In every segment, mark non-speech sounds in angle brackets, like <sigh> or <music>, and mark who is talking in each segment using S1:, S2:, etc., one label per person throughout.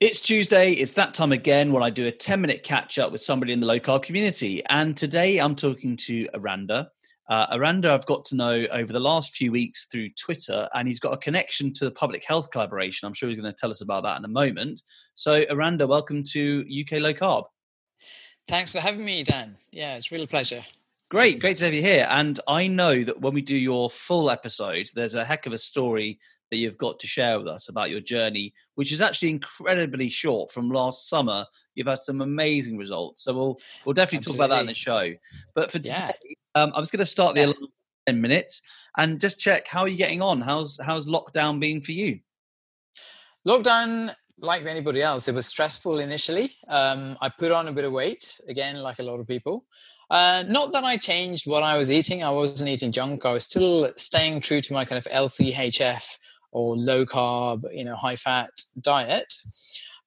S1: It's Tuesday. It's that time again when I do a 10 minute catch up with somebody in the low carb community. And today I'm talking to Aranda. Uh, Aranda, I've got to know over the last few weeks through Twitter, and he's got a connection to the public health collaboration. I'm sure he's going to tell us about that in a moment. So, Aranda, welcome to UK Low Carb.
S2: Thanks for having me, Dan. Yeah, it's a real pleasure.
S1: Great, great to have you here. And I know that when we do your full episode, there's a heck of a story that you've got to share with us about your journey, which is actually incredibly short from last summer. You've had some amazing results. So we'll we'll definitely Absolutely. talk about that in the show. But for today, yeah. um, I was going to start the 10 minutes and just check how are you getting on? How's how's lockdown been for you?
S2: Lockdown like anybody else, it was stressful initially. Um, I put on a bit of weight, again, like a lot of people. Uh, not that I changed what I was eating. I wasn't eating junk. I was still staying true to my kind of LCHF or low carb, you know, high fat diet.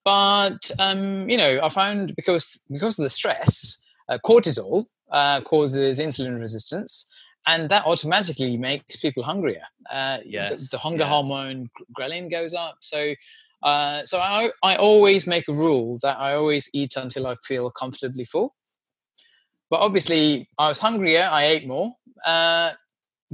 S2: But um, you know, I found because because of the stress, uh, cortisol uh, causes insulin resistance, and that automatically makes people hungrier. Uh, yes, the, the hunger yeah. hormone ghrelin goes up. So, uh, so I I always make a rule that I always eat until I feel comfortably full. But obviously, I was hungrier. I ate more. Uh,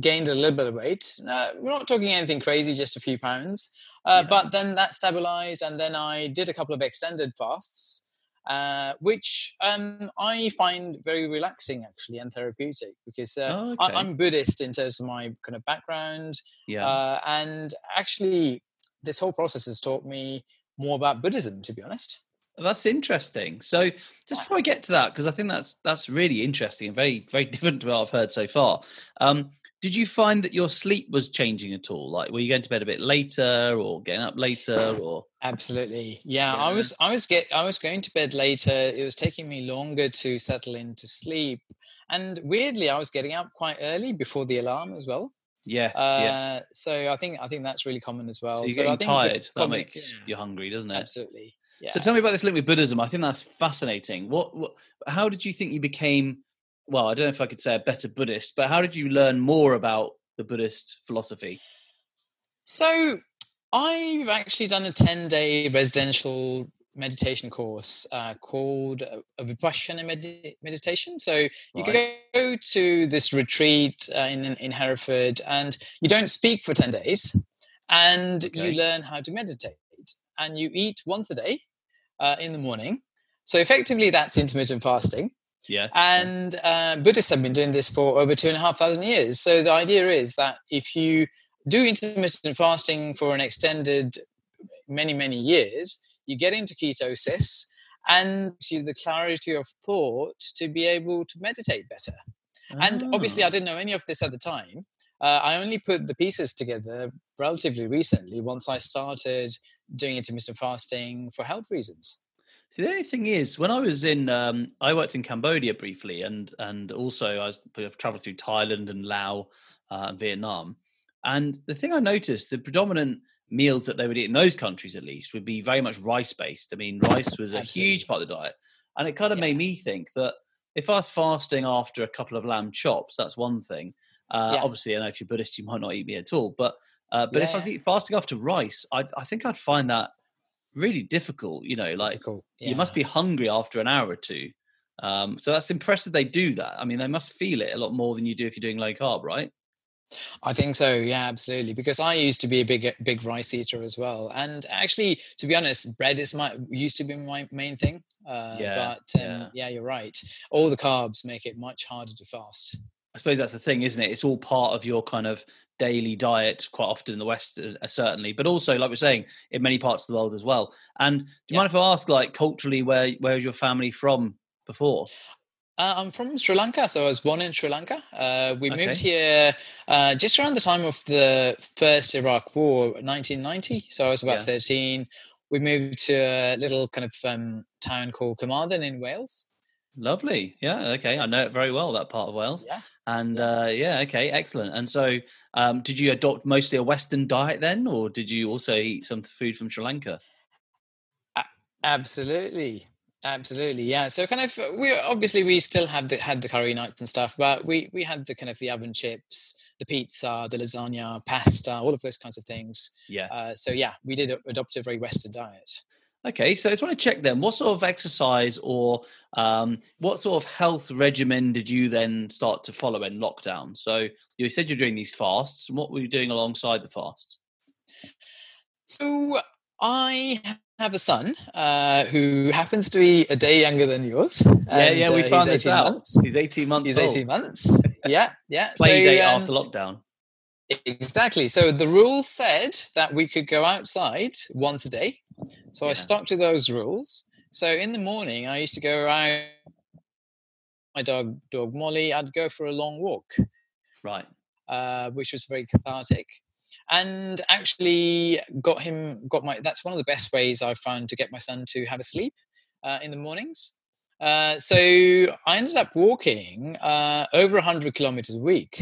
S2: gained a little bit of weight. Uh, we're not talking anything crazy, just a few pounds. Uh, yeah. But then that stabilized, and then I did a couple of extended fasts, uh, which um, I find very relaxing actually and therapeutic because uh, oh, okay. I, am Buddhist in terms of my kind of background. Yeah. Uh, and actually, this whole process has taught me more about Buddhism, to be honest.
S1: That's interesting. So, just before I get to that, because I think that's that's really interesting and very very <laughs> different to what I've heard so far. Um, did you find that your sleep was changing at all? Like, were you going to bed a bit later, or getting up later, or?
S2: Absolutely, yeah. yeah. I was, I was get, I was going to bed later. It was taking me longer to settle into sleep, and weirdly, I was getting up quite early before the alarm as well.
S1: Yes. Uh, yeah.
S2: So I think I think that's really common as well.
S1: So you're getting so tired. That makes yeah. you hungry, doesn't it?
S2: Absolutely.
S1: Yeah. So tell me about this link with Buddhism. I think that's fascinating. What, what? How did you think you became well, I don't know if I could say a better Buddhist, but how did you learn more about the Buddhist philosophy?
S2: So, I've actually done a 10 day residential meditation course uh, called a Vipassana med- meditation. So you right. go to this retreat uh, in in Hereford, and you don't speak for ten days, and okay. you learn how to meditate, and you eat once a day uh, in the morning. So effectively, that's intermittent fasting.
S1: Yeah.
S2: And uh, Buddhists have been doing this for over two and a half thousand years. So the idea is that if you do intermittent fasting for an extended many, many years, you get into ketosis and you the clarity of thought to be able to meditate better. Oh. And obviously, I ah. didn't know any of this at the time. Uh, I only put the pieces together relatively recently once I started doing intermittent fasting for health reasons.
S1: See, the only thing is, when I was in, um, I worked in Cambodia briefly, and and also I was I've traveled through Thailand and Laos uh, and Vietnam. And the thing I noticed, the predominant meals that they would eat in those countries, at least, would be very much rice based. I mean, rice was a Absolutely. huge part of the diet, and it kind of yeah. made me think that if I was fasting after a couple of lamb chops, that's one thing. Uh, yeah. Obviously, I know if you're Buddhist, you might not eat meat at all. But uh, but yeah, if I was fasting after rice, I, I think I'd find that really difficult. You know, like yeah. you must be hungry after an hour or two. Um, so that's impressive they do that. I mean, they must feel it a lot more than you do if you're doing low carb, right?
S2: I think so. Yeah, absolutely. Because I used to be a big, big rice eater as well. And actually, to be honest, bread is my used to be my main thing. Uh, yeah, but um, yeah. yeah, you're right. All the carbs make it much harder to fast.
S1: I suppose that's the thing, isn't it? It's all part of your kind of daily diet quite often in the West, uh, certainly, but also, like we're saying, in many parts of the world as well. And do you yeah. mind if I ask, like, culturally, where where is your family from before?
S2: Uh, I'm from Sri Lanka, so I was born in Sri Lanka. Uh, we okay. moved here uh, just around the time of the first Iraq War, 1990. So I was about yeah. 13. We moved to a little kind of um, town called Carmarthen in Wales.
S1: Lovely. Yeah. Okay. I know it very well, that part of Wales. Yeah. And yeah, uh, yeah okay. Excellent. And so, um, did you adopt mostly a Western diet then, or did you also eat some food from Sri Lanka?
S2: absolutely. Absolutely, yeah. So kind of we obviously we still had the had the curry nights and stuff, but we we had the kind of the oven chips, the pizza, the lasagna, pasta, all of those kinds of things.
S1: Yeah.
S2: Uh, so yeah, we did adopt a very Western diet.
S1: Okay, so I just want to check then. What sort of exercise or um, what sort of health regimen did you then start to follow in lockdown? So you said you're doing these fasts. And what were you doing alongside the fasts?
S2: So I have a son uh, who happens to be a day younger than yours.
S1: Yeah, yeah, we
S2: uh,
S1: found this out.
S2: months.
S1: He's 18 months
S2: He's
S1: old.
S2: 18 months. <laughs> Yeah, yeah.
S1: Play date
S2: um,
S1: after lockdown.
S2: Exactly. So the rules said that we could go outside once a day. So I stuck to those rules. So in the morning, I used to go around my dog, dog Molly. I'd go for a long walk,
S1: Right.
S2: uh, which was very cathartic, and actually got him. Got my. That's one of the best ways I've found to get my son to have a sleep uh, in the mornings. Uh, so I ended up walking uh, over 100 kilometers a week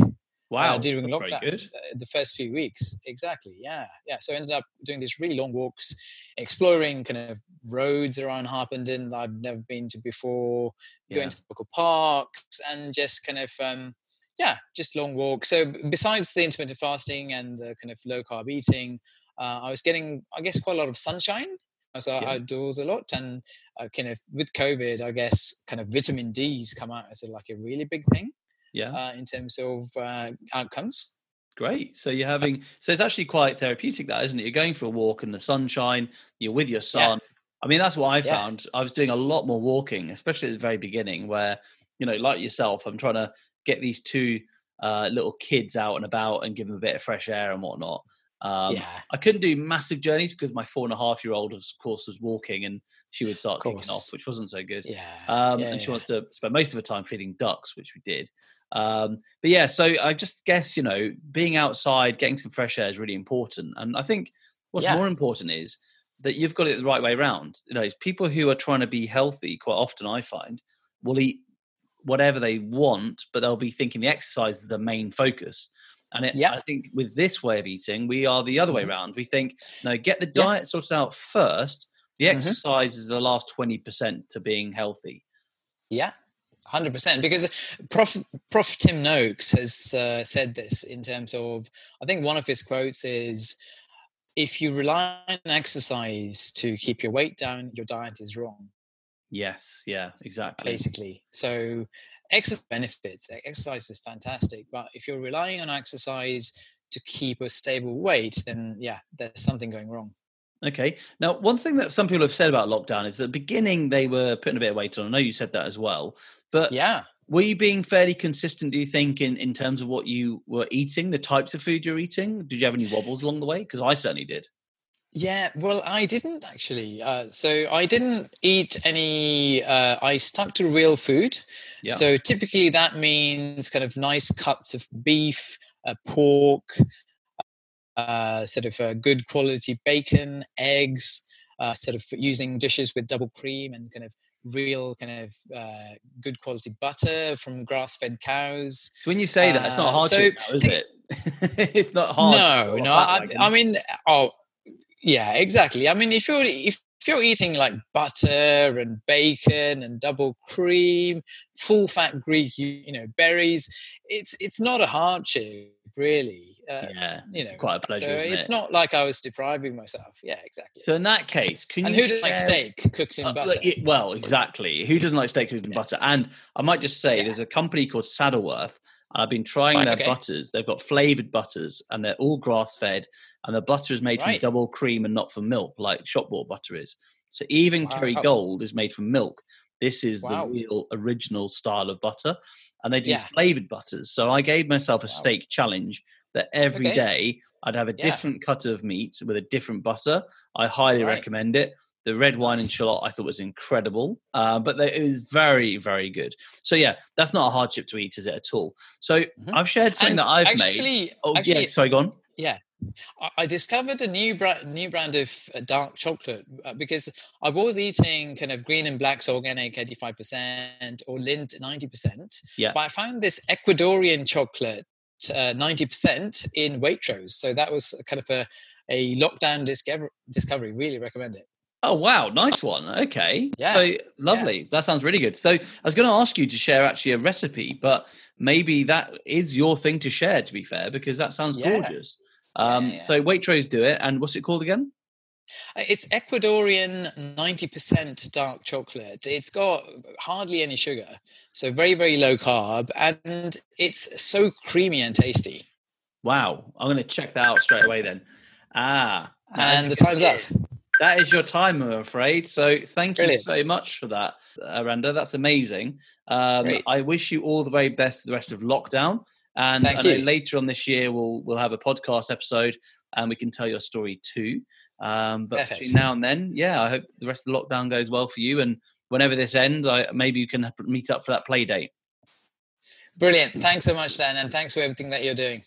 S1: Wow.
S2: uh, during lockdown
S1: very good.
S2: uh, the first few weeks exactly yeah yeah so I ended up doing these really long walks exploring kind of roads around harpenden that i've never been to before
S1: Yeah.
S2: going to local parks and just kind of um yeah just long walks so besides the intermittent fasting and the kind of low carb eating uh, i was getting i guess quite a lot of sunshine I was uh,
S1: Yeah.
S2: outdoors a lot and uh, kind of with covid i guess kind of vitamin d's come out as a, like a really big thing
S1: Yeah.
S2: uh, in terms of uh, outcomes
S1: Great. So you're having so it's actually quite therapeutic that, isn't it? You're going for a walk in the sunshine, you're with your son. I mean, that's what I
S2: Yeah.
S1: found. I was doing a lot more walking, especially at the very beginning, where, you know, like yourself, I'm trying to get these two uh, little kids out and about and give them a bit of fresh air and whatnot. Um,
S2: yeah
S1: I couldn't do massive journeys because my four and a half year old, of course, was walking and she would start kicking off, which wasn't so good.
S2: Yeah.
S1: Um,
S2: yeah,
S1: and she
S2: yeah.
S1: wants to spend most of her time feeding ducks, which we did. Um, but yeah, so I just guess you know being outside, getting some fresh air is really important. And I think what's more important is that you've got it the right way around. You know, it's people who are trying to be healthy. Quite often, I find will eat whatever they want, but they'll be thinking the exercise is the main focus. And it,
S2: Yeah.
S1: I think with this way of eating, we are the other way
S2: Mhm.
S1: around. We think, no, get the
S2: Yeah.
S1: diet sorted out first. The
S2: Mhm.
S1: exercise is the last 20% to being healthy.
S2: Yeah, hundred percent. Because Prof Prof Tim Noakes has uh, said this in terms of, I think one of his quotes is, "If you rely on exercise to keep your weight down, your diet is wrong."
S1: Yes, yeah, exactly.
S2: Basically, so exercise benefits. Exercise is fantastic, but if you're relying on exercise to keep a stable weight, then yeah, there's something going wrong.
S1: Okay. Now, one thing that some people have said about lockdown is that at the beginning they were putting a bit of weight on. I know you said that as well, but
S2: Yeah.
S1: were you being fairly consistent? Do you think in in terms of what you were eating, the types of food you're eating? Did you have any wobbles along the way? Because I certainly did.
S2: Yeah, well, I didn't actually. Uh, so I didn't eat any. Uh, I stuck to real food.
S1: Yeah.
S2: So typically that means kind of nice cuts of beef, uh, pork, uh, sort of uh, good quality bacon, eggs. Uh, sort of using dishes with double cream and kind of real kind of uh, good quality butter from grass-fed cows.
S1: So when you say that, it's not hard
S2: so
S1: now, is it? <laughs> it's not hard.
S2: No, no. I. I mean, oh, yeah, exactly. I mean, if you're if you're eating like butter and bacon and double cream, full fat Greek, you, know, berries, it's it's not a hardship really. Uh,
S1: yeah,
S2: you
S1: it's
S2: know,
S1: quite a pleasure.
S2: so it's
S1: it?
S2: not like I was depriving myself. Yeah, exactly.
S1: So in that case, can
S2: and
S1: you
S2: who doesn't like steak cooked in
S1: Uh,
S2: butter?
S1: it- well, exactly. Who doesn't like steak cooked in
S2: Yeah.
S1: butter? And I might just say,
S2: Yeah.
S1: there's a company called Saddleworth. And I've been trying
S2: Right,
S1: their
S2: okay.
S1: butters. They've got flavored butters, and they're all grass fed. And the butter is made
S2: Right.
S1: from double cream and not from milk, like shop bought butter is. So even Kerrygold is made from milk. This is
S2: Wow.
S1: the real original style of butter, and they do
S2: Yeah.
S1: flavored butters. So I gave myself a
S2: Wow.
S1: steak challenge that every day
S2: Okay.
S1: I'd have a
S2: Yeah.
S1: different cut of meat with a different butter. I highly
S2: Right.
S1: recommend it. The red wine shallot I thought was incredible, uh, but they, it was very, very good. So yeah, that's not a hardship to eat, is it at all? So
S2: Mhm.
S1: I've shared something
S2: And
S1: that I've made.
S2: actually,
S1: Oh
S2: actually,
S1: yeah, sorry, go on.
S2: Yeah, I discovered a new brand, new brand of uh, dark chocolate uh, because I was eating kind of green and black's organic 85% or Lindt 90%.
S1: Yeah.
S2: But I found this Ecuadorian chocolate uh, 90% in Waitrose. So that was kind of a, a lockdown discover- discovery. Really recommend it.
S1: Oh wow, nice one. Okay,
S2: Yeah,
S1: so lovely. That sounds really good. So I was going to ask you to share actually a recipe, but maybe that is your thing to share. To be fair, because that sounds
S2: Yeah.
S1: gorgeous. Um,
S2: yeah.
S1: So Waitrose do it, and what's it called again?
S2: Uh, it's Ecuadorian 90% dark chocolate. It's got hardly any sugar, so very, very low carb, and it's so creamy and tasty.
S1: Wow. I'm going to check that out straight away then. Ah.
S2: And the time's up.
S1: That is your time, I'm afraid. So thank Brilliant. you so much for that, Aranda. That's amazing. Um, I wish you all the very best for the rest of lockdown. And later on this year, we'll we'll have a podcast episode and we can tell your story too. Um, but Perfect. between now and then, yeah, I hope the rest of the lockdown goes well for you. And whenever this ends, I maybe you can meet up for that play date.
S2: Brilliant. Thanks so much, Dan, and thanks for everything that you're doing.